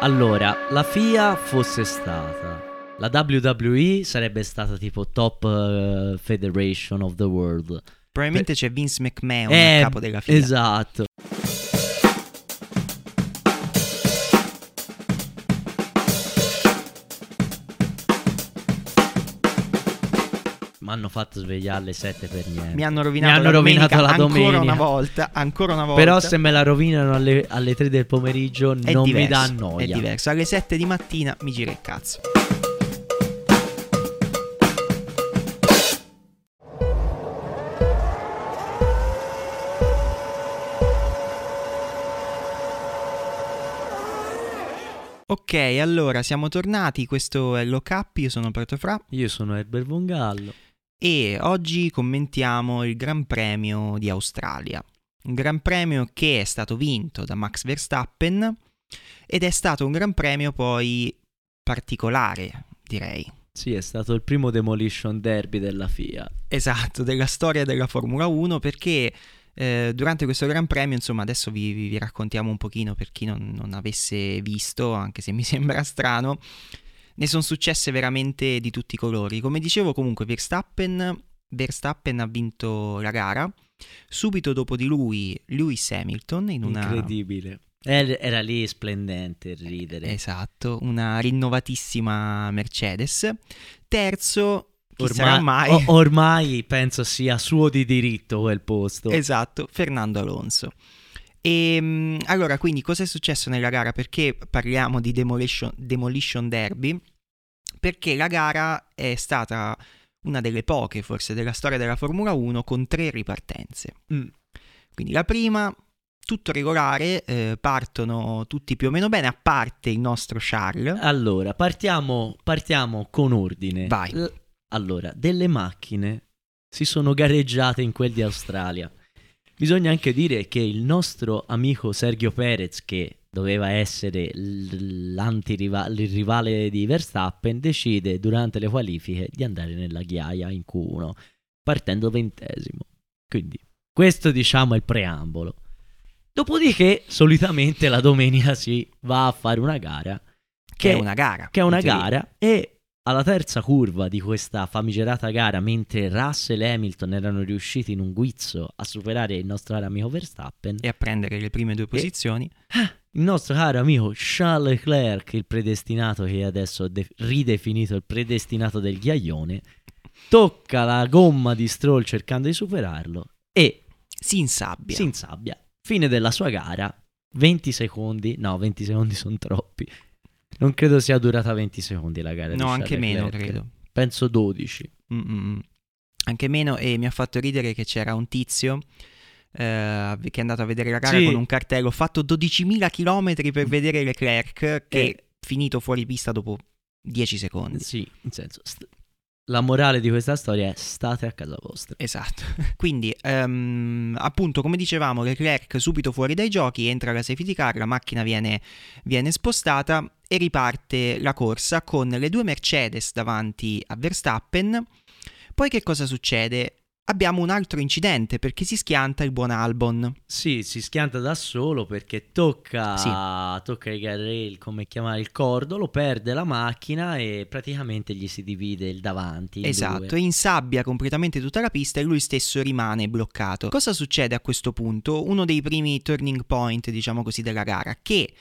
Allora, la FIA fosse stata. La WWE sarebbe stata tipo top eh, federation of the world. Probabilmente c'è Vince McMahon Eh, a capo della FIA. Esatto. Hanno fatto svegliare alle 7 per niente. Mi hanno rovinato, hanno la, rovinato domenica la ancora domenica. una volta, ancora una volta. Però se me la rovinano alle, alle 3 del pomeriggio è non diverso, mi dà È noia. diverso. Alle 7 di mattina mi gira il cazzo. Ok, allora siamo tornati. Questo è Lock Up. Io sono Protofra. Io sono Herbert Von Gallo. E oggi commentiamo il Gran Premio di Australia. Un Gran Premio che è stato vinto da Max Verstappen ed è stato un Gran Premio poi particolare, direi. Sì, è stato il primo demolition derby della FIA. Esatto, della storia della Formula 1 perché eh, durante questo Gran Premio, insomma, adesso vi, vi- raccontiamo un pochino per chi non, non avesse visto, anche se mi sembra strano, ne sono successe veramente di tutti i colori. Come dicevo, comunque, Verstappen, Verstappen ha vinto la gara. Subito dopo di lui, Lewis Hamilton in una. Incredibile. Er- Era lì splendente il ridere. Esatto, una rinnovatissima Mercedes. Terzo, chi sarà mai? ormai penso sia suo di diritto quel posto. Esatto, Fernando Alonso. E mm, allora, quindi cosa è successo nella gara? Perché parliamo di Demolition, Demolition Derby? Perché la gara è stata una delle poche, forse, della storia della Formula 1 con tre ripartenze. Mm. Quindi la prima, tutto regolare, eh, partono tutti più o meno bene, a parte il nostro Charles. Allora, partiamo, partiamo con ordine. Vai. L- allora, delle macchine si sono gareggiate in quel di Australia. Bisogna anche dire che il nostro amico Sergio Perez, che doveva essere il rivale di Verstappen, decide durante le qualifiche di andare nella ghiaia in Q1, partendo ventesimo. Quindi, questo diciamo è il preambolo. Dopodiché, solitamente la domenica si va a fare una gara Che è una gara. che è una gara e alla terza curva di questa famigerata gara, mentre Russell e Hamilton erano riusciti in un guizzo a superare il nostro caro amico Verstappen, E a prendere le prime due posizioni. il nostro caro amico Charles Leclerc, il predestinato che adesso è de- ridefinito il predestinato del ghiaione, tocca la gomma di Stroll cercando di superarlo e Si insabbia. si insabbia. Fine della sua gara, 20 secondi, no 20 secondi sono troppi. Non credo sia durata 20 secondi la gara. No, anche meno, Leclerc. credo. Penso 12. Mm-mm. Anche meno, e mi ha fatto ridere che c'era un tizio eh, che è andato a vedere la gara Sì. con un cartello. Ho fatto 12.000 km per vedere Leclerc, che Eh. è finito fuori pista dopo 10 secondi. Sì, in senso, st- la morale di questa storia è state a casa vostra. Esatto. Quindi, ehm, appunto, come dicevamo, Leclerc subito fuori dai giochi, entra la safety car, la macchina viene, viene spostata e riparte la corsa con le due Mercedes davanti a Verstappen. Poi che cosa succede? Abbiamo un altro incidente perché si schianta il buon Albon. Sì, si schianta da solo perché tocca, tocca il guardrail, come chiamare il cordolo, perde la macchina e praticamente gli si divide il davanti. Esatto, due. e insabbia completamente tutta la pista e lui stesso rimane bloccato. Cosa succede a questo punto? Uno dei primi turning point, diciamo così, della gara, che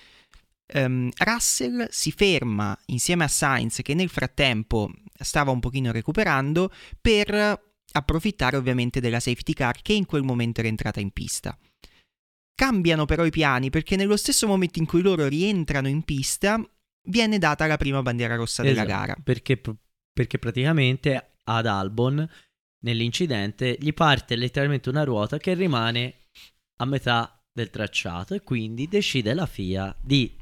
ehm, Russell si ferma insieme a Sainz che nel frattempo stava un pochino recuperando per approfittare ovviamente della safety car che in quel momento era entrata in pista. Cambiano però i piani perché nello stesso momento in cui loro rientrano in pista viene data la prima bandiera rossa della Esatto, gara. Perché, perché praticamente ad Albon, nell'incidente, gli parte letteralmente una ruota che rimane a metà del tracciato e quindi decide la FIA di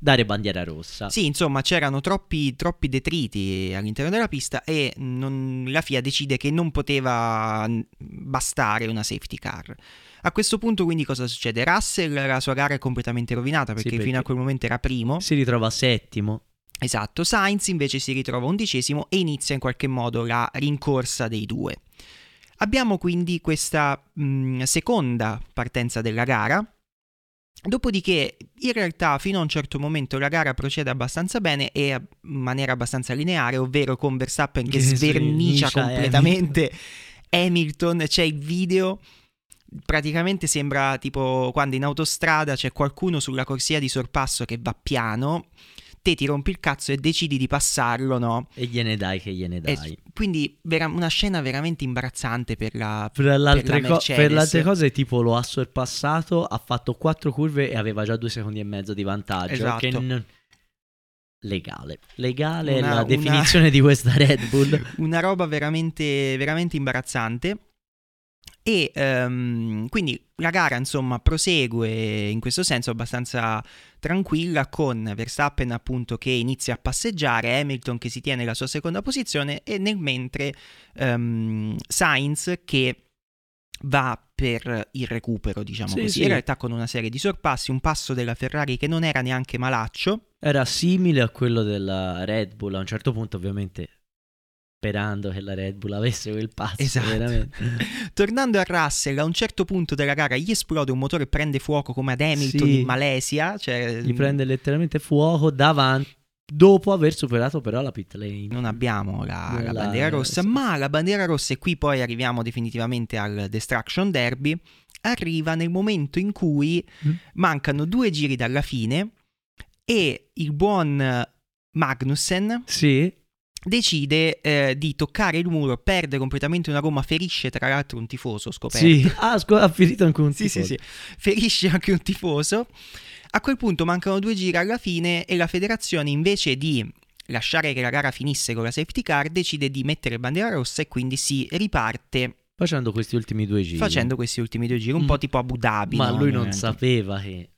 dare bandiera rossa. Sì, insomma, c'erano troppi, troppi detriti all'interno della pista e non- la FIA decide che non poteva mm, bastare una safety car. A questo punto, quindi, cosa succede? Russell, la sua gara è completamente rovinata perché, perché- fino a quel momento era primo. Si ritrova settimo. Esatto, Sainz invece si ritrova undicesimo e inizia in qualche modo la rincorsa dei due. Abbiamo quindi questa mh, seconda partenza della gara Dopodiché, in realtà, fino a un certo momento la gara procede abbastanza bene e in maniera abbastanza lineare, ovvero con Verstappen che, Che svernicia svernicia completamente Hamilton. C'è il video. Praticamente sembra tipo quando in autostrada c'è qualcuno sulla corsia di sorpasso che va piano, te ti rompi il cazzo e decidi di passarlo, no? E gliene dai che gliene E dai. quindi vera- una scena veramente imbarazzante per la, Per le, altre per la co- per le altre cose, tipo, lo ha sorpassato, ha fatto quattro curve e aveva già due secondi e mezzo di vantaggio. Esatto. Che non- Legale. Legale è Una- la una- definizione di questa Red Bull. una roba veramente, veramente imbarazzante. E ehm, quindi la gara, insomma, prosegue in questo senso abbastanza tranquilla con Verstappen appunto che inizia a passeggiare, Hamilton che si tiene la sua seconda posizione e nel mentre ehm, Sainz che va per il recupero, diciamo Sì, così, sì. in realtà con una serie di sorpassi, un passo della Ferrari che non era neanche malaccio, Era simile a quello della Red Bull. A un certo punto, ovviamente, sperando che la Red Bull avesse quel passo. Esatto. Tornando a Russell, a un certo punto della gara gli esplode un motore e prende fuoco come ad Hamilton Sì. in Malesia. Cioè, Gli prende letteralmente fuoco davanti. Dopo aver superato, però, la pit lane. Non abbiamo la, la La- bandiera rossa, sì. ma la bandiera rossa, e qui poi arriviamo definitivamente al Destruction Derby, arriva nel momento in cui Mm. mancano due giri dalla fine e il buon Magnussen Sì, decide eh, di toccare il muro, perde completamente una gomma, ferisce tra l'altro un tifoso scoperto. sì. Ah, scu- ha finito anche un Sì, sì, tifoso. sì. Ferisce anche un tifoso. A quel punto mancano due giri alla fine e la federazione invece di lasciare che la gara finisse con la safety car decide di mettere bandiera rossa e quindi si riparte Facendo questi ultimi due giri. facendo questi ultimi due giri, un Mm. po' tipo Abu Dhabi. Ma no? lui non sapeva che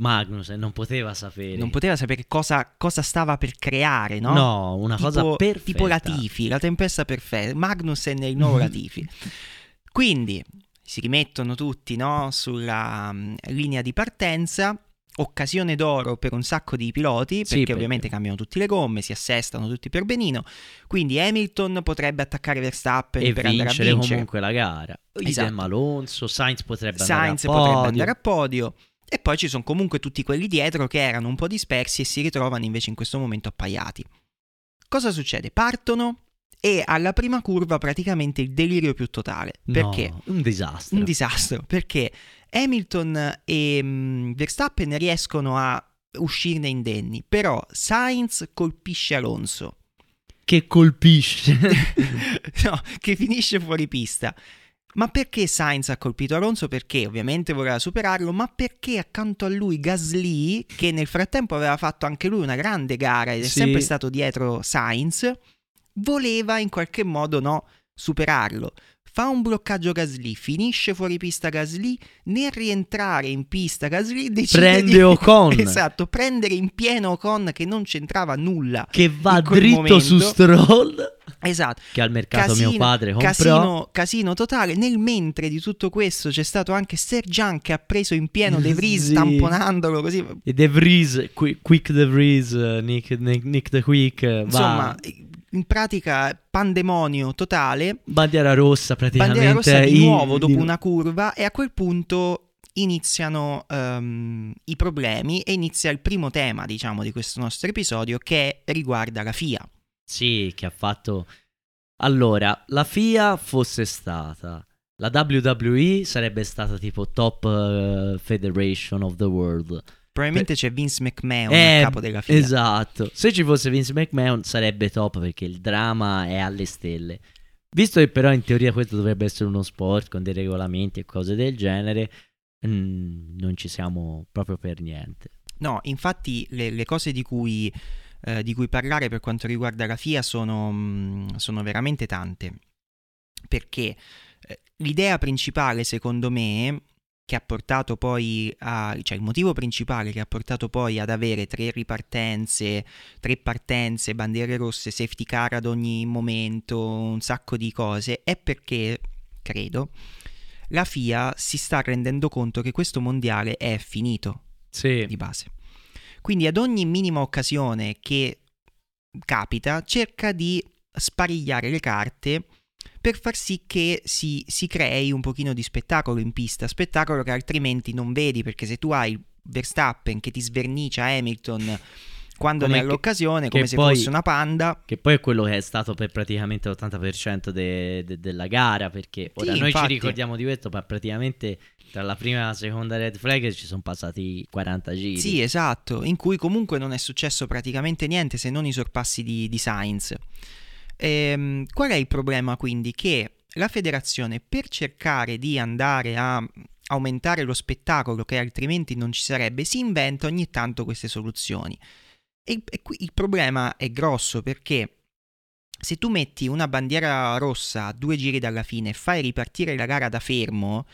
Magnus non poteva sapere. Non poteva sapere cosa, cosa stava per creare, no? No, una cosa tipo, perfetta. tipo Latifi, la tempesta perfetta. Magnussen è il nuovo Latifi. Quindi si rimettono tutti no, sulla mm, linea di partenza. Occasione d'oro per un sacco di piloti, perché, Sì, perché- ovviamente cambiano tutte le gomme, si assestano tutti per benino. Quindi Hamilton potrebbe attaccare Verstappen e per andare a vincere vincere. comunque la gara. Esatto. Idem Alonso, Sainz potrebbe Sainz andare a potrebbe podio. andare a podio. E poi ci sono comunque tutti quelli dietro che erano un po' dispersi e si ritrovano invece in questo momento appaiati. Cosa succede? Partono e alla prima curva praticamente il delirio più totale. No, Perché? un disastro. Un disastro. Perché Hamilton e mm, Verstappen riescono a uscirne indenni, però Sainz colpisce Alonso. che colpisce. no, che finisce fuori pista. Ma perché Sainz ha colpito Alonso? Perché ovviamente voleva superarlo, ma perché accanto a lui Gasly, che nel frattempo aveva fatto anche lui una grande gara ed è Sì. sempre stato dietro Sainz, voleva in qualche modo no, superarlo. Fa un bloccaggio Gasly, finisce fuori pista Gasly, nel rientrare in pista Gasly decide Prende di... Ocon. esatto, prendere in pieno Ocon che non c'entrava nulla. che va dritto su momento. Stroll. Esatto. Che al mercato mio padre comprò. casino, casino totale. Nel mentre di tutto questo c'è stato anche Sergian che ha preso in pieno De Vries Sì. tamponandolo così. E De Vries, Qui- Quick De Vries, Nick, Nick, Nick the Quick. Va. Insomma, in pratica pandemonio totale. bandiera rossa praticamente. Bandiera rossa di in- nuovo dopo di- una curva e a quel punto iniziano ehm, i problemi e inizia il primo tema, diciamo, di questo nostro episodio che riguarda la FIA. Sì, che ha fatto... Allora, la FIA fosse stata... La WWE sarebbe stata tipo top eh, federation of the world. Probabilmente c'è Vince McMahon Eh, capo della FIA. Esatto. Se ci fosse Vince McMahon sarebbe top perché il dramma è alle stelle. Visto che però in teoria questo dovrebbe essere uno sport con dei regolamenti e cose del genere, mm, non ci siamo proprio per niente. No, infatti le, le cose di cui, eh, di cui parlare per quanto riguarda la FIA sono, mm, sono veramente tante. Perché eh, l'idea principale, secondo me, che ha portato poi a... cioè il motivo principale che ha portato poi ad avere tre ripartenze, tre partenze, bandiere rosse, safety car ad ogni momento, un sacco di cose, è perché, credo, la FIA si sta rendendo conto che questo mondiale è finito Sì. di base. Quindi ad ogni minima occasione che capita cerca di sparigliare le carte per far sì che si, si crei un pochino di spettacolo in pista, spettacolo che altrimenti non vedi perché se tu hai Verstappen che ti svernicia Hamilton quando Come ne ha l'occasione, come se poi- fosse una panda. Che poi è quello che è stato per praticamente l'80% de- de- della gara, perché ora Sì, noi infatti. ci ricordiamo di questo, ma praticamente tra la prima e la seconda red flag ci sono passati 40 giri. Sì, esatto, in cui comunque non è successo praticamente niente se non i sorpassi di, di Sainz. Ehm, qual è il problema quindi? Che la federazione per cercare di andare a aumentare lo spettacolo che altrimenti non ci sarebbe, si inventa ogni tanto queste soluzioni. E, e qui il problema è grosso perché se tu metti una bandiera rossa a due giri dalla fine e fai ripartire la gara da fermo,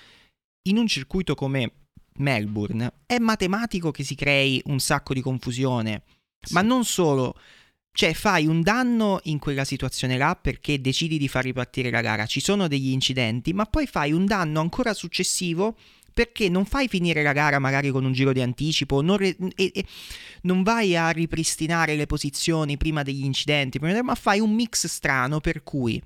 in un circuito come Melbourne è matematico che si crei un sacco di confusione. Sì. Ma non solo, cioè fai un danno in quella situazione là perché decidi di far ripartire la gara, ci sono degli incidenti, ma poi fai un danno ancora successivo perché non fai finire la gara magari con un giro di anticipo non re- e, e non vai a ripristinare le posizioni prima degli incidenti, prima- ma fai un mix strano per cui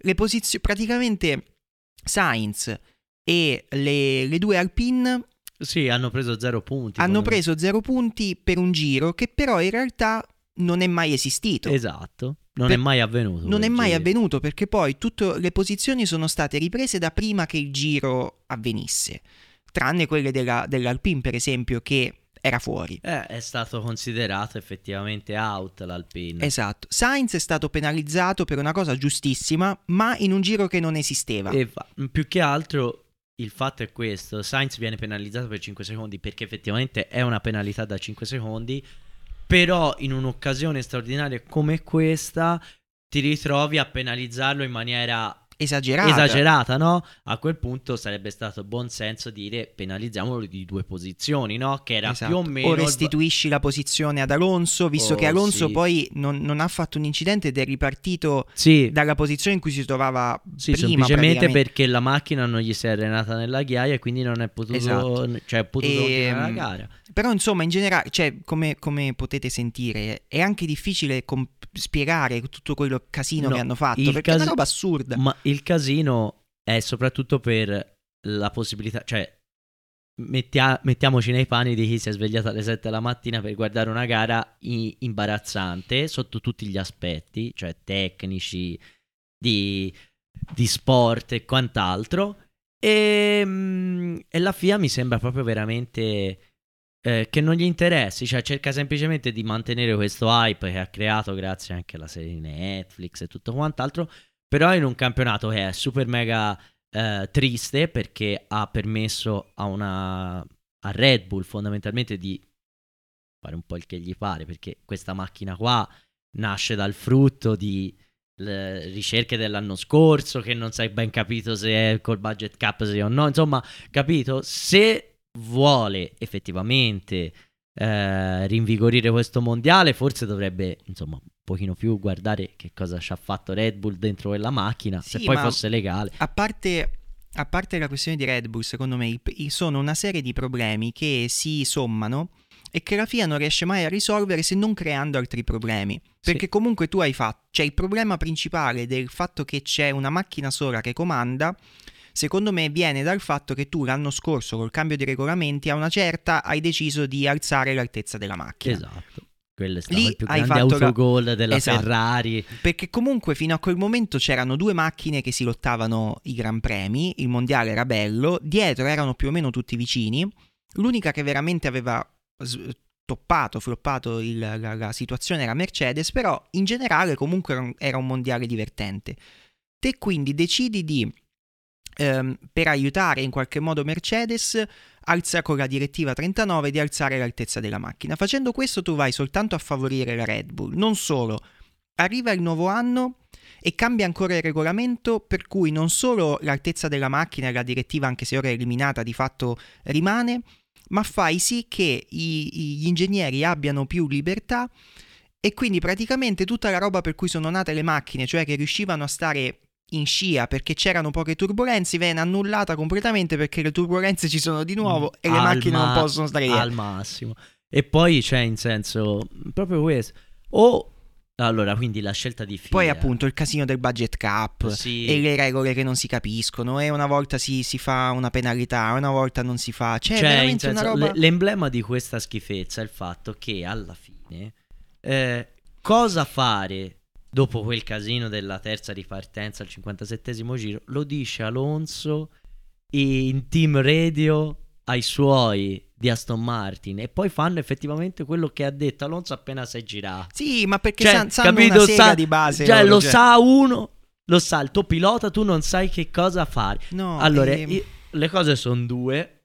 le posizioni praticamente Sainz e le, le due Alpine Sì, hanno preso zero punti. hanno preso zero punti per un giro che però in realtà non è mai esistito. Esatto, non Per- è mai avvenuto. Non è mai avvenuto perché poi tutte le posizioni sono state riprese da prima che il giro avvenisse, tranne quelle della, dell'Alpine per esempio che era fuori. Eh, è stato considerato effettivamente out l'Alpine. Esatto. Sainz è stato penalizzato per una cosa giustissima, ma in un giro che non esisteva. E fa- più che altro il fatto è questo: Sainz viene penalizzato per 5 secondi perché effettivamente è una penalità da 5 secondi. Però in un'occasione straordinaria come questa ti ritrovi a penalizzarlo in maniera Esagerata. esagerata, no? A quel punto sarebbe stato buon senso dire penalizziamolo di due posizioni, no? Che era Esatto. più o meno O il- restituisci la posizione ad Alonso, visto Oh, che Alonso sì. poi non, non ha fatto un incidente ed è ripartito Sì, dalla posizione in cui si trovava Sì, prima. semplicemente perché la macchina non gli si è arenata nella ghiaia e quindi non è potuto, Esatto. cioè, è potuto continuare la Ehm, gara. Però insomma, in generale, cioè, come, come potete sentire, è anche difficile com- spiegare tutto quello casino No, che hanno fatto, perché è una casi- roba assurda. Ma il casino è soprattutto per la possibilità, cioè mettia- mettiamoci nei panni di chi si è svegliato alle 7 della mattina per guardare una gara i- imbarazzante sotto tutti gli aspetti, cioè tecnici, di, di sport e quant'altro. E, mm, e la FIA mi sembra proprio veramente eh, che non gli interessi, cioè cerca semplicemente di mantenere questo hype che ha creato grazie anche alla serie Netflix e tutto quant'altro, però in un campionato che è super mega eh, triste perché ha permesso a una a Red Bull fondamentalmente di fare un po' il che gli pare, perché questa macchina qua nasce dal frutto di ricerche dell'anno scorso che non sai ben capito se è col budget cap sì o no, insomma, capito? Se vuole effettivamente eh, rinvigorire questo mondiale, forse dovrebbe, insomma, un pochino più guardare che cosa ci ha fatto Red Bull dentro quella macchina, Sì, se poi fosse legale. A parte, a parte la questione di Red Bull, secondo me sono una serie di problemi che si sommano e che la FIA non riesce mai a risolvere se non creando altri problemi. Perché Sì. comunque tu hai fatto, c'è il problema principale del fatto che c'è una macchina sola che comanda. Secondo me viene dal fatto che tu l'anno scorso col cambio di regolamenti a una certa hai deciso di alzare l'altezza della macchina. Esatto. Quello è stato Lì il più grande fatto la- autogol della Esatto. Ferrari. Perché comunque fino a quel momento c'erano due macchine che si lottavano i Gran Premi, il mondiale era bello, dietro erano più o meno tutti vicini, l'unica che veramente aveva toppato, floppato il- la, la situazione era Mercedes, però in generale comunque era un, era un mondiale divertente. Te quindi decidi di, ehm, per aiutare in qualche modo Mercedes, alza con la direttiva 39 di alzare l'altezza della macchina. Facendo questo tu vai soltanto a favorire la Red Bull, non solo. Arriva il nuovo anno e cambia ancora il regolamento per cui non solo l'altezza della macchina e la direttiva, anche se ora è eliminata, di fatto rimane, ma fai sì che i- gli ingegneri abbiano più libertà e quindi praticamente tutta la roba per cui sono nate le macchine, cioè che riuscivano a stare in scia perché c'erano poche turbulenze, viene annullata completamente perché le turbulenze ci sono di nuovo e le Al macchine non ma- possono stare dietro. al massimo. E poi c'è in senso proprio questo. O Allora, quindi la scelta di FIA. Poi appunto il casino del budget cap Sì. e le regole che non si capiscono e una volta si, si fa una penalità, una volta non si fa. Cioè, Cioè, in senso, una roba... le- l'emblema di questa schifezza è il fatto che alla fine eh, cosa fare dopo quel casino della terza ripartenza al 57 giro lo dice Alonso in team radio ai suoi di Aston Martin e poi fanno effettivamente quello che ha detto Alonso appena si è girato. Sì, ma perché Cioè, san- sanno capito? Sa- di base. Cioè, loro, lo cioè. sa uno, lo sa il tuo pilota, tu non sai che cosa fare. No, Allora, ehm, i- le cose sono due.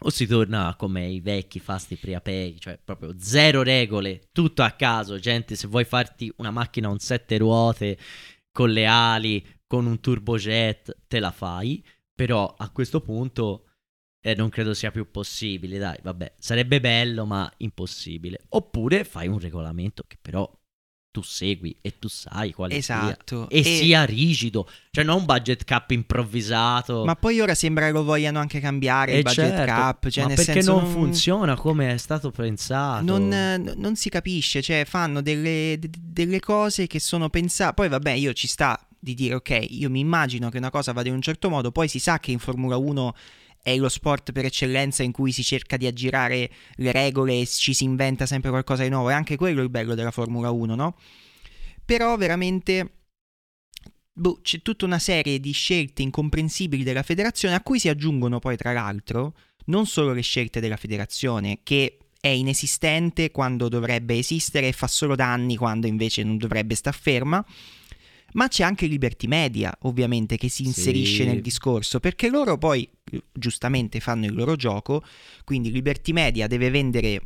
O si torna come i vecchi fasti preapei, cioè proprio zero regole, tutto a caso. Gente, se vuoi farti una macchina con sette ruote, con le ali, con un turbojet, te la fai. Però a questo punto eh, non credo sia più possibile. Dai, vabbè, sarebbe bello, ma impossibile. Oppure fai un regolamento che però tu segui e tu sai quale sia. Esatto. E, sia rigido, cioè non un budget cap improvvisato. Ma poi ora sembra che lo vogliano anche cambiare Eh il budget certo, cap. Cioè perché senso non funziona come è stato pensato? Non, non si capisce, cioè fanno delle, de- delle cose che sono pensate. Poi vabbè, io ci sta di dire, ok, io mi immagino che una cosa vada in un certo modo, poi si sa che in Formula 1 è lo sport per eccellenza in cui si cerca di aggirare le regole e ci si inventa sempre qualcosa di nuovo. E anche quello è il bello della Formula 1, no? Però veramente boh, c'è tutta una serie di scelte incomprensibili della federazione a cui si aggiungono poi tra l'altro non solo le scelte della federazione che è inesistente quando dovrebbe esistere e fa solo danni quando invece non dovrebbe star ferma, ma c'è anche Liberty Media ovviamente che si inserisce Sì. nel discorso perché loro poi giustamente fanno il loro gioco, quindi Liberty Media deve vendere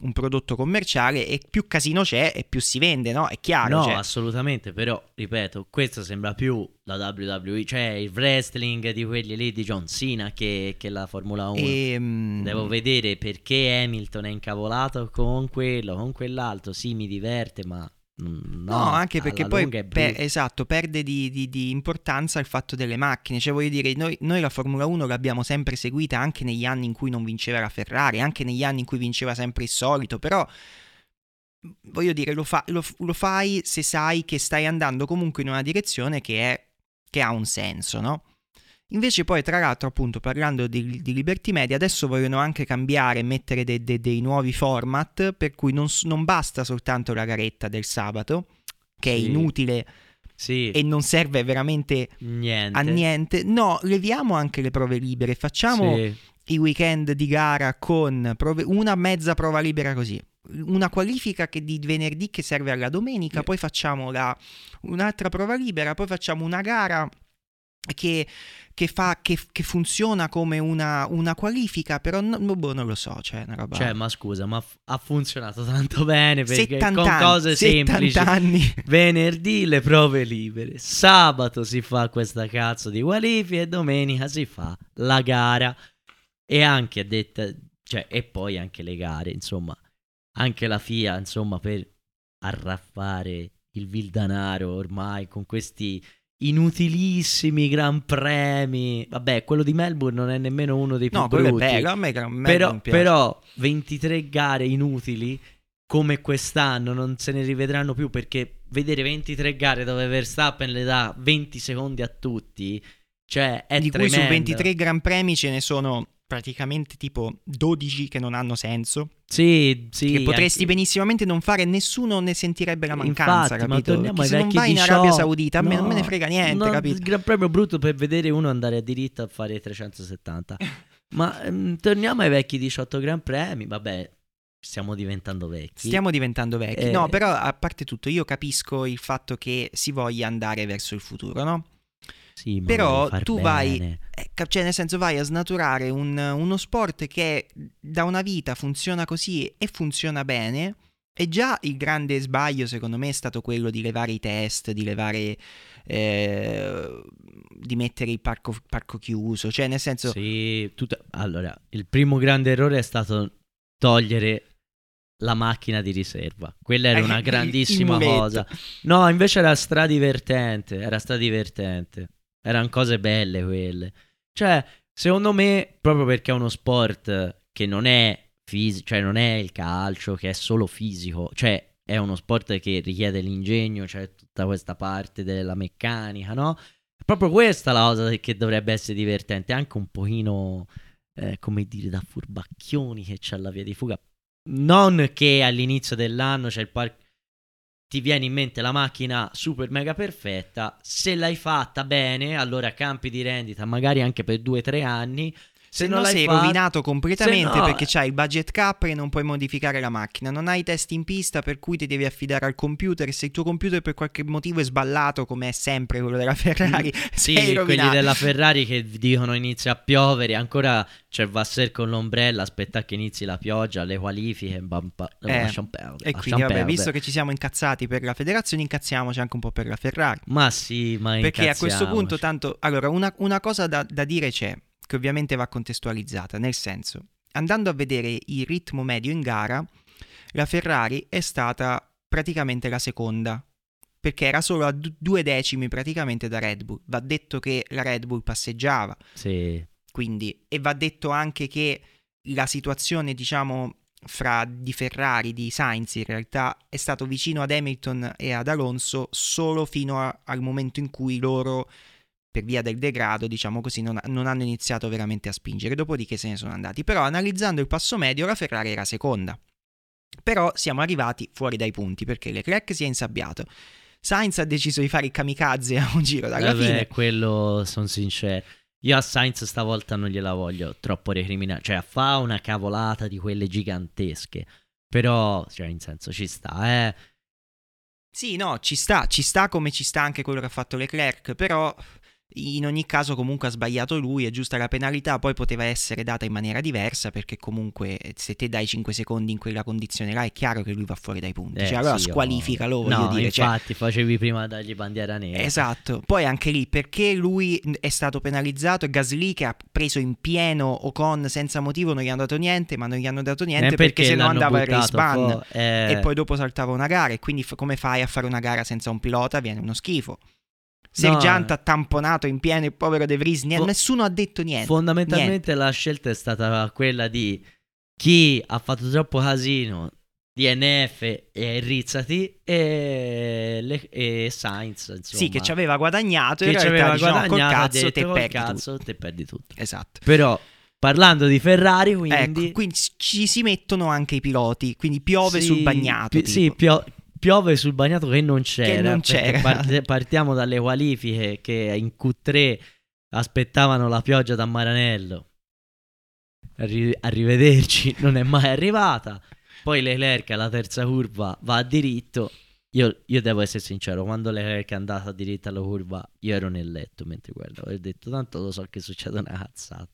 un prodotto commerciale e più casino c'è e più si vende, no? È chiaro. No, cioè. assolutamente, però ripeto, questo sembra più la WWE, cioè il wrestling di quelli lì di John Cena che, che la Formula 1. Ehm, Devo vedere perché Hamilton è incavolato con quello, con quell'altro. Sì, mi diverte, ma no, No, anche perché poi per- esatto, perde di, di- di importanza il fatto delle macchine. Cioè, voglio dire, noi, noi la Formula 1 l'abbiamo sempre seguita anche negli anni in cui non vinceva la Ferrari, anche negli anni in cui vinceva sempre il solito, però. Voglio dire, lo, fa- lo lo fai se sai che stai andando comunque in una direzione che, è, che ha un senso, no? Invece poi, tra l'altro, appunto, parlando di, di Liberty Media, adesso vogliono anche cambiare mettere de- de- dei nuovi format, per cui non, non basta soltanto la garetta del sabato, che è Sì. inutile Sì, e non serve veramente niente. a niente. No, leviamo anche le prove libere, facciamo Sì. i weekend di gara con prove- una mezza prova libera così. Una qualifica che di venerdì che serve alla domenica, poi facciamo la- un'altra prova libera, poi facciamo una gara che, che fa, che, che funziona come una, una qualifica, però no- boh, non lo so, cioè una roba... Cioè, ma scusa, ma f- ha funzionato tanto bene perché 70 con anni, cose 70 semplici. anni. Venerdì le prove libere, sabato si fa questa cazzo di qualifica e domenica si fa la gara. E anche a detta, cioè, e poi anche le gare, insomma, anche la FIA, insomma, per arraffare il vil danaro ormai con questi inutilissimi gran premi. Vabbè, quello di Melbourne non è nemmeno uno dei più No, quello è brutti. bello, a me, a me Però, però 23 gare inutili come quest'anno non se ne rivedranno più perché vedere 23 gare dove Verstappen le dà 20 secondi a tutti, cioè è di cui tremendo. su 23 Gran Premi ce ne sono praticamente tipo 12 che non hanno senso. Sì, sì. che potresti anche- benissimamente non fare, nessuno ne sentirebbe la mancanza, Infatti, ma capito? torniamo Che ai se non vecchi vai in 18, Arabia Saudita, a me non me ne no, frega niente, no, capito? Il Gran Premio brutto per vedere uno andare a diritto a fare 370. ma ehm, torniamo ai vecchi 18 Gran Premi, vabbè, stiamo diventando vecchi. Stiamo diventando vecchi. Eh. No, però a parte tutto, io capisco il fatto che si voglia andare verso il futuro, no? Sì, Però tu bene. vai- Eh, cioè, nel senso, vai a snaturare un- uno sport che da una vita funziona così e funziona bene. E già il grande sbaglio, secondo me, è stato quello di levare i test, di levare. eh, di mettere il parco, parco chiuso. Cioè, nel senso. Sì, tutta- allora, il primo grande errore è stato togliere la macchina di riserva. Quella era Eh, una grandissima cosa. No, invece era stradivertente, era stradivertente. Erano cose belle quelle. Cioè, secondo me, proprio perché è uno sport che non è fisico, cioè non è il calcio, che è solo fisico, cioè è uno sport che richiede l'ingegno, cioè tutta questa parte della meccanica, no? È proprio questa la cosa che dovrebbe essere divertente, anche un pochino, eh, come dire, da furbacchioni che c'è la via di fuga. Non che all'inizio dell'anno c'è il parco ti viene in mente la macchina super mega perfetta, se l'hai fatta bene, allora campi di rendita magari anche per 2-3 anni, se, se no sei fatto... rovinato completamente no... perché c'hai il budget cap e non puoi modificare la macchina, non hai test in pista per cui ti devi affidare al computer e se il tuo computer per qualche motivo è sballato come è sempre quello della Ferrari, mm, sì, quelli della Ferrari che dicono inizia a piovere, ancora c'è Vasser con l'ombrella, aspetta che inizi la pioggia, le qualifiche, bam, bam, eh, perdere, e quindi vabbè, visto che ci siamo incazzati per la federazione, incazziamoci anche un po' per la Ferrari. Ma sì, ma Perché a questo punto tanto, allora una, una cosa da, da dire c'è che ovviamente va contestualizzata, nel senso, andando a vedere il ritmo medio in gara, la Ferrari è stata praticamente la seconda, perché era solo a d- due decimi praticamente da Red Bull. Va detto che la Red Bull passeggiava. Sì. Quindi, e va detto anche che la situazione, diciamo, fra di Ferrari, di Sainz in realtà è stato vicino ad Hamilton e ad Alonso solo fino a, al momento in cui loro per via del degrado, diciamo così, non, non, hanno iniziato veramente a spingere, dopodiché se ne sono andati. Però analizzando il passo medio, la Ferrari era seconda. Però siamo arrivati fuori dai punti perché Leclerc si è insabbiato. Sainz ha deciso di fare il kamikaze a un giro dalla Vabbè, fine. quello sono sincero. Io a Sainz stavolta non gliela voglio troppo recriminare. Cioè, fa una cavolata di quelle gigantesche. Però, cioè, in senso, ci sta, eh. Sì, no, ci sta, ci sta come ci sta anche quello che ha fatto Leclerc, però in ogni caso comunque ha sbagliato lui, è giusta la penalità, poi poteva essere data in maniera diversa perché comunque se te dai 5 secondi in quella condizione là è chiaro che lui va fuori dai punti, eh, cioè allora sì, squalificalo, voglio no, dire. Cioè infatti cioè... facevi prima dargli bandiera nera. Esatto, poi anche lì perché lui è stato penalizzato e Gasly che ha preso in pieno Ocon senza motivo non gli hanno dato niente, ma non gli hanno dato niente perché, perché se no andava il race ban eh... e poi dopo saltava una gara e quindi f- come fai a fare una gara senza un pilota? Viene uno schifo. Sergiante no. ha tamponato in pieno il povero De Vries, niente, Fo- nessuno ha detto niente. Fondamentalmente niente. la scelta è stata quella di chi ha fatto troppo casino, DNF e rizzati e, le, e Sainz insomma. Sì, che ci aveva guadagnato che ci aveva guadagnato, col cazzo, detto, te, perdi cazzo te perdi tutto. Esatto. Però Parlando di Ferrari, quindi... Ecco, quindi ci si mettono anche i piloti, quindi piove sì, sul bagnato. Pi- sì, pio- piove sul bagnato che non c'era. Che non c'era. Part- partiamo dalle qualifiche che in Q3 aspettavano la pioggia da Maranello. Arri- arrivederci, non è mai arrivata. Poi Leclerc alla terza curva va a diritto. Io, io, devo essere sincero, quando Leclerc è andata a diritto alla curva, io ero nel letto mentre guardavo. Ho detto, tanto lo so che succede una cazzata.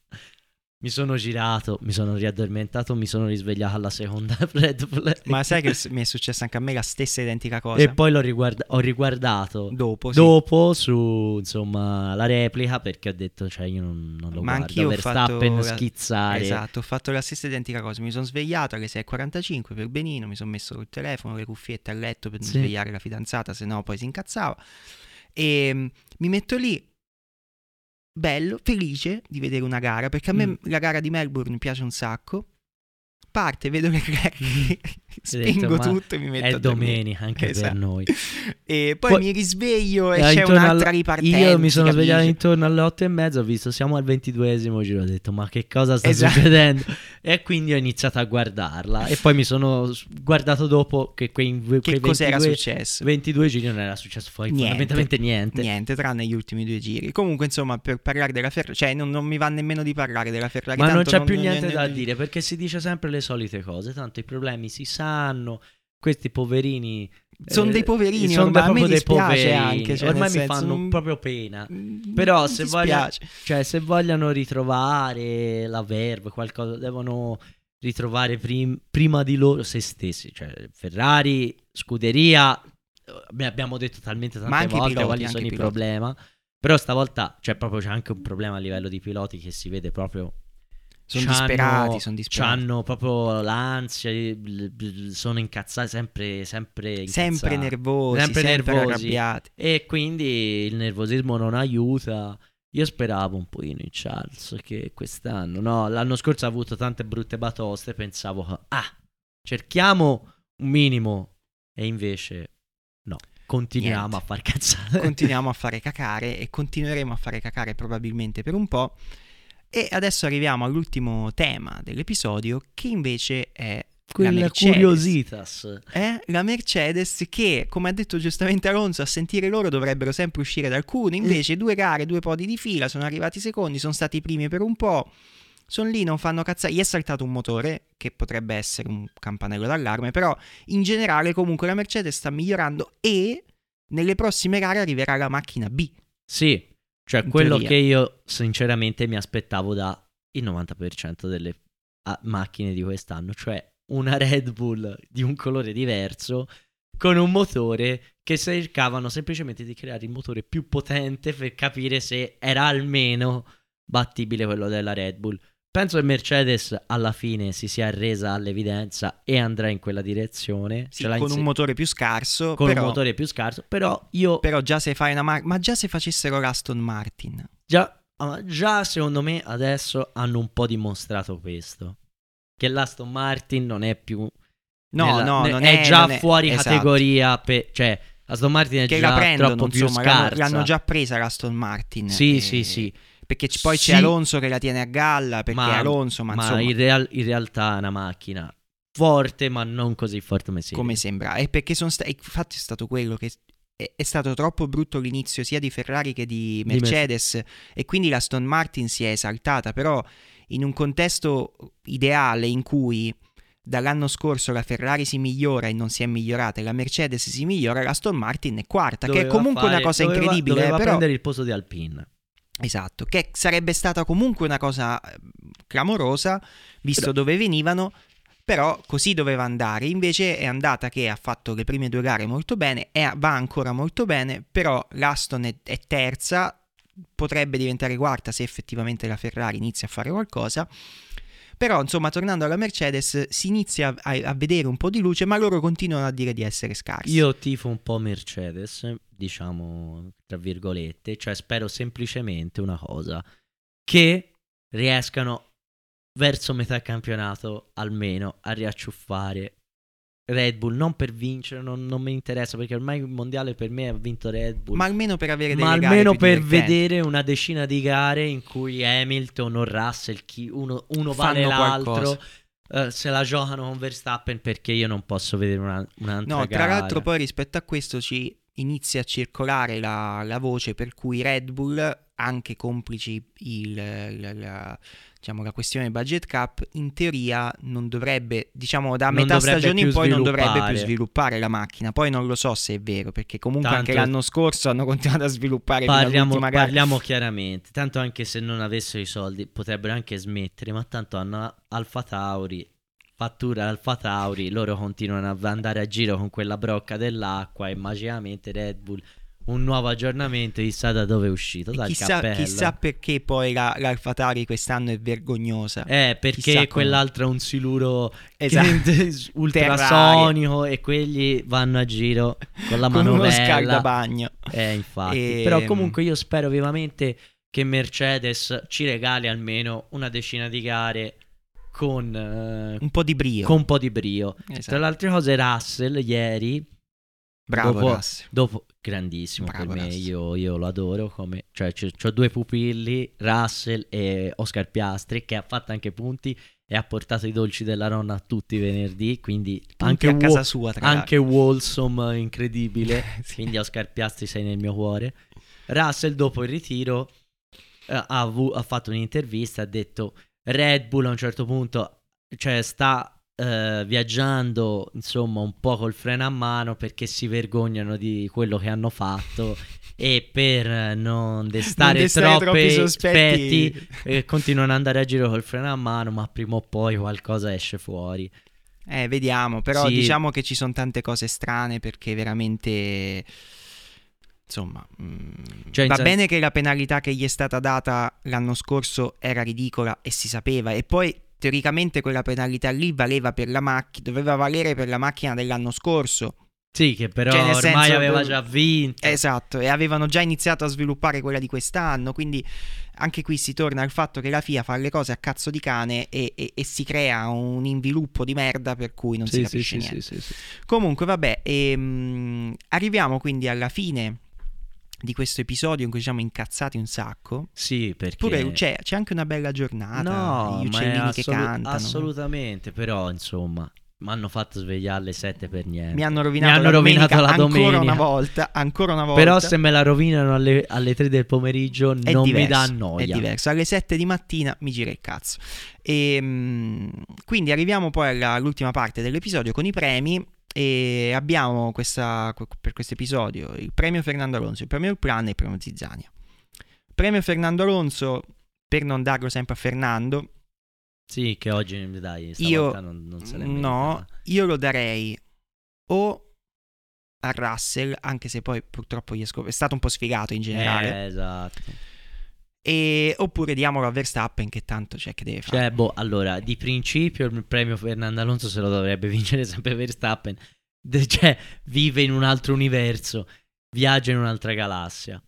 Mi sono girato, mi sono riaddormentato, mi sono risvegliato alla seconda Red Bull. Ma sai che mi è successa anche a me la stessa identica cosa? E poi l'ho riguarda- ho riguardato dopo, sì. dopo su insomma la replica perché ho detto cioè io non, non lo Ma guardo Verstappen fatto schizzare. Esatto, ho fatto la stessa identica cosa. Mi sono svegliato alle 6.45 per benino, mi sono messo il telefono, le cuffiette a letto per sì. svegliare la fidanzata, se no poi si incazzava. E mm, mi metto lì bello, felice di vedere una gara, perché a me mm. la gara di Melbourne piace un sacco parte, vedo le crack, spingo detto, tutto e mi metto è a domenica anche esatto. per noi. E poi, poi, mi risveglio e c'è un'altra all... ripartenza. Io mi sono svegliato intorno alle otto e mezza, ho visto siamo al ventiduesimo giro, ho detto ma che cosa sta esatto. succedendo? E quindi ho iniziato a guardarla e poi mi sono guardato dopo che quei, quei che 22, cos'era successo? 22 giri non era successo poi niente, fondamentalmente niente. Niente, tranne gli ultimi due giri. Comunque insomma per parlare della Ferrari, cioè non, non, mi va nemmeno di parlare della Ferrari. Ma non c'è non, più niente da dire perché si dice sempre le solite cose, tanto i problemi si sanno, questi poverini sono eh, dei poverini, sono ormai a me dispiace anche, cioè ormai mi senso, fanno non... proprio pena. Però se, voglia, cioè, se vogliono ritrovare la verve, qualcosa, devono ritrovare prim- prima di loro se stessi, cioè Ferrari, scuderia, abbiamo detto talmente tante volte piloti, quali sono i problemi. Però stavolta cioè, proprio c'è anche un problema a livello di piloti che si vede proprio sono disperati, sono disperati. Hanno proprio l'ansia, sono incazzati, sempre, sempre incazzati. Sempre nervosi, sempre, sempre nervosi. arrabbiati. E quindi il nervosismo non aiuta. Io speravo un pochino in Charles che quest'anno, no, l'anno scorso ha avuto tante brutte batoste, pensavo, ah, cerchiamo un minimo E invece no, continuiamo Niente. a far cazzate. continuiamo a fare cacare e continueremo a fare cacare probabilmente per un po'. E adesso arriviamo all'ultimo tema dell'episodio che invece è la Quella curiositas. È la Mercedes che, come ha detto giustamente Alonso, a sentire loro dovrebbero sempre uscire da alcuni, invece due gare, due podi di fila, sono arrivati secondi, sono stati i primi per un po'. Sono lì, non fanno cazzare. Gli è saltato un motore, che potrebbe essere un campanello d'allarme, però in generale comunque la Mercedes sta migliorando e nelle prossime gare arriverà la macchina B. Sì, cioè In quello teoria. che io sinceramente mi aspettavo da il 90% delle ah, macchine di quest'anno, cioè una Red Bull di un colore diverso con un motore che cercavano semplicemente di creare il motore più potente per capire se era almeno battibile quello della Red Bull. Penso che Mercedes alla fine si sia arresa all'evidenza e andrà in quella direzione. Sì, con in un motore più scarso, con però, un motore più scarso, però io però già se fai una macchina... Ma già se facessero l'Aston Martin. Già, già secondo me adesso hanno un po' dimostrato questo. Che l'Aston Martin non è più... No, nella- no, ne- non è, è... già non è- fuori esatto. categoria. per- cioè, Aston Martin è Che già la prendono, troppo più insomma, l'hanno, scarsa. l'hanno già presa l'Aston Martin. Sì, eh, sì, sì. Perché c- poi Sì. c'è Alonso che la tiene a galla, perché Ma- Alonso, ma, Ma insomma, in, real- in realtà è una macchina forte, ma non così forte come come sembra. E perché sono sta- infatti è stato quello che... È, è stato troppo brutto l'inizio sia di Ferrari che di Mer- Mercedes e quindi la Aston Martin si è esaltata, però in un contesto ideale in cui dall'anno scorso la Ferrari si migliora e non si è migliorata e la Mercedes si migliora, la Aston Martin è quarta, che è Doveva comunque fare- una cosa doveva- incredibile, eh, Doveva però prendere il posto di Alpine. Esatto, che sarebbe stata comunque una cosa eh, clamorosa, visto dove venivano, però così doveva andare. Invece è andata che ha fatto le prime due gare molto bene, e va ancora molto bene, però l'Aston è, è terza, potrebbe diventare quarta se effettivamente la Ferrari inizia a fare qualcosa. Però, insomma, tornando alla Mercedes, si inizia a, a vedere un po' di luce, ma loro continuano a dire di essere scarsi. Io tifo un po' Mercedes, diciamo tra virgolette, cioè spero semplicemente una cosa, che riescano verso metà campionato almeno a riacciuffare Red Bull, non per vincere, non, non mi interessa perché ormai il mondiale per me ha vinto Red Bull. ma almeno per avere delle Ma almeno per vedere una decina di gare in cui Hamilton o Russell, chi- uno, uno vale l'altro, qualcosa. eh, se la giocano con Verstappen perché io non posso vedere una, un'altra No, tra gara. l'altro poi rispetto a questo ci inizia a circolare la, la voce per cui Red Bull, anche complici il, la, la- diciamo, la questione budget cap, in teoria non dovrebbe, diciamo da Non metà stagione in poi non dovrebbe più sviluppare. la macchina. Poi non lo so se è vero, perché comunque Tanto- anche l'anno scorso hanno continuato a sviluppare Parliamo, parliamo chiaramente, tanto anche se non avessero i soldi potrebbero anche smettere, ma tanto hanno Alfa Tauri, fattura Alfa Tauri, loro continuano a andare a giro con quella brocca dell'acqua e magicamente Red Bull un nuovo aggiornamento chissà da dove è uscito, E dal chissà, chissà perché poi la, l'Alfa Tauri quest'anno è vergognosa. Eh, perché quell'altro è un siluro Esatto. ultrasonico e quelli vanno a giro con la Con uno manovella. scaldabagno. Eh, infatti. Ehm. Però comunque io spero vivamente che Mercedes ci regali almeno una decina di gare con, eh, Un po' di brio. con un po' di brio. Esatto. Tra le altre cose, Russell ieri, Bravo dopo- dopo, grandissimo Bravo per me, io, io lo adoro. Come, cioè, ho due pupilli, Russell e Oscar Piastri, che ha fatto anche punti e ha portato i dolci della nonna a tutti i venerdì. Quindi Anche anche, a Wo- casa sua, tra anche Wolsom, incredibile. Sì. Quindi Oscar Piastri sei nel mio cuore. Russell dopo il ritiro eh, ha, avu- ha fatto un'intervista, ha detto Red Bull a un certo punto cioè, sta eh, viaggiando insomma un po' col freno a mano perché si vergognano di quello che hanno fatto e per non destare, Non destare troppi sospetti. sospetti eh, continuano ad andare a giro col freno a mano ma prima o poi qualcosa esce fuori. Eh, vediamo, però Sì. diciamo che ci sono tante cose strane perché veramente... Insomma, mm, Cioè, va sen- bene che la penalità che gli è stata data l'anno scorso era ridicola e si sapeva e poi teoricamente quella penalità lì valeva per la macchina, doveva valere per la macchina dell'anno scorso Sì, che però Cioè, ormai senso, aveva già vinto. Esatto, e avevano già iniziato a sviluppare quella di quest'anno, quindi anche qui si torna al fatto che la FIA fa le cose a cazzo di cane e, e- e si crea un inviluppo di merda per cui non si Sì, sì, capisce sì, niente. sì. Comunque, vabbè, ehm, arriviamo quindi alla fine di questo episodio in cui siamo incazzati un sacco. Sì, perché... Pure c'è, c'è anche una bella giornata, No, gli è uccellini che assolu- cantano. Assolutamente, però insomma, mi hanno fatto svegliare alle 7 per niente. Mi hanno rovinato, Mi hanno la, rovinato domenica la ancora domenica. una volta, ancora una volta. Però se me la rovinano alle, alle 3 del pomeriggio è non diverso, mi dà È noia. diverso, alle 7 di mattina mi gira il cazzo. E, mm, quindi arriviamo poi alla- all'ultima parte dell'episodio con i premi e abbiamo questa, per questo episodio il premio Fernando Alonso, il premio Plan e il premio Zizzania. Premio Fernando Alonso, per non darlo sempre a Fernando, Sì, che oggi dai, io non, non se no, io lo darei o a Russell, anche se poi purtroppo gli è, scop- è stato un po' sfigato in generale, Eh, esatto. E, oppure diamolo a Verstappen che tanto c'è che deve fare. Cioè, boh, allora, di principio il premio Fernando Alonso se lo dovrebbe vincere sempre Verstappen. De- cioè, vive in un altro universo, viaggia in un'altra galassia.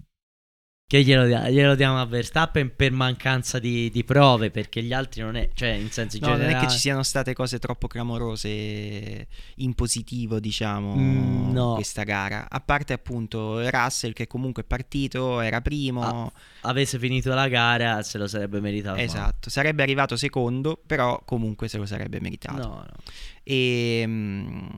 Che glielo, glielo diamo a Verstappen per mancanza di, di prove, perché gli altri non è, cioè, in senso No, non generale... è che ci siano state cose troppo clamorose in positivo, diciamo, Mm, no. questa gara. A parte appunto Russell che comunque è partito, era primo. Ah, Avesse finito la gara, se lo sarebbe meritato. esatto, sarebbe arrivato secondo, però comunque se lo sarebbe meritato. No, no. E mm,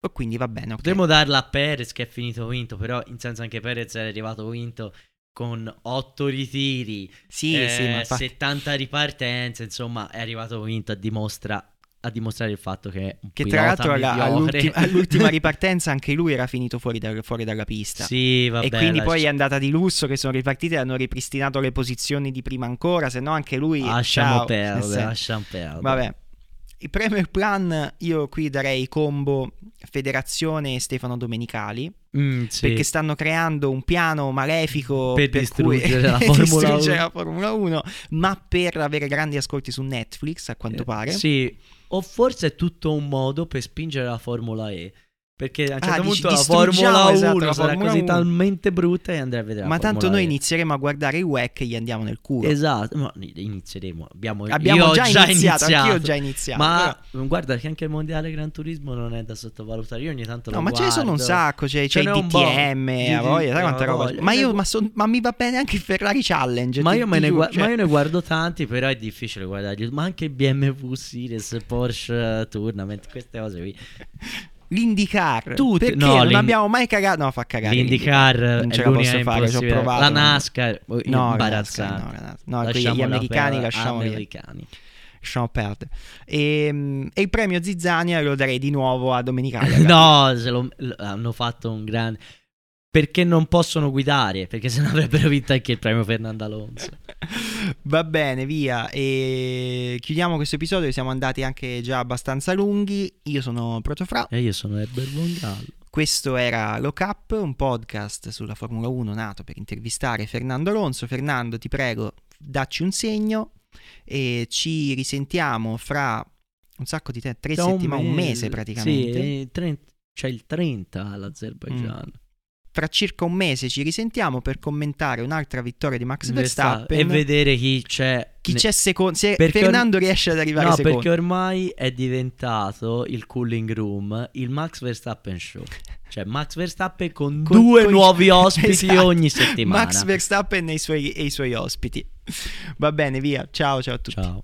e quindi va bene. ok. Potremmo darla a Perez che è finito vinto, però in senso anche Perez è arrivato vinto con 8 ritiri, Sì, eh, sì, ma infatti- 70 ripartenze, insomma è arrivato vinto a, dimostra- a dimostrare il fatto che è che tra l'altro alla- mediocre. all'ulti- all'ultima ripartenza anche lui era finito fuori, dal- fuori dalla pista. Sì, vabbè. e quindi poi è lasci- andata di lusso che sono ripartiti e hanno ripristinato le posizioni di prima ancora, se no anche lui... lasciamo perdere, lasciamo perdere. Vabbè. Il Premier Plan io qui darei combo Federazione e Stefano Domenicali Mm, sì. perché stanno creando un piano malefico Per cui- distruggere la per Formula distruggere 1. la Formula 1 ma per avere grandi ascolti su Netflix a quanto Eh, pare Sì, o forse è tutto un modo per spingere la Formula E. Perché a un certo Ah, dici, punto la distruggiamo, Formula 1 esatto, la sarà Formula così 1. talmente brutta e andrà a vedere la ma tanto noi inizieremo a guardare il WEC e gli andiamo nel culo Esatto, ma inizieremo. Abbiamo, abbiamo già, già iniziato, anch'io ho iniziato. già iniziato Ma però- guarda che anche il mondiale Gran Turismo non è da sottovalutare. Io ogni tanto No, lo ma ce ne sono un sacco, c'è, c'è il. DTM, a voglia, sai quanta roba. Ma, io, ma, son- ma mi va bene anche il Ferrari Challenge. Ma io, ne, gua- cioè- ma io ne guardo tanti, però è difficile guardarli. Ma anche BMW Series, Porsche Tournament, queste cose qui. L'IndyCar. Tutte- perché no, non l'In- abbiamo mai cagato. No, fa cagare. L'IndyCar Non ce la posso fare, ci ho provato. La NASCAR, No, la NASCAR, imbarazzante. no. No, gli americani per lasciamoli, americani. lasciamo perdere. E, e il premio Zizzania lo darei di nuovo a Domenicali. no, se lo- hanno fatto un grande. Perché non possono guidare? Perché se no avrebbero vinto anche il premio Fernando Alonso. Va bene, via. E chiudiamo questo episodio. Siamo andati anche già abbastanza lunghi. Io sono Protofra. E io sono Herbert Bongallo. Questo era Lock Up, un podcast sulla Formula 1 nato per intervistare Fernando Alonso. Fernando, ti prego, dacci un segno e ci risentiamo fra un sacco di tempo, tre settimane, un mese praticamente. Sì, c'è il 30 all'Azerbaijan. Fra circa un mese ci risentiamo per commentare un'altra vittoria di Max Verstappen. E vedere chi c'è. chi ne- c'è secondo, se Perché or- Fernando riesce ad arrivare No, secondo. perché ormai è diventato il cooling room il Max Verstappen show. Cioè Max Verstappen con, Con- due con- nuovi ospiti Esatto. ogni settimana. Max Verstappen e i suoi, e i suoi ospiti. Va bene, via. Ciao, ciao a tutti. Ciao.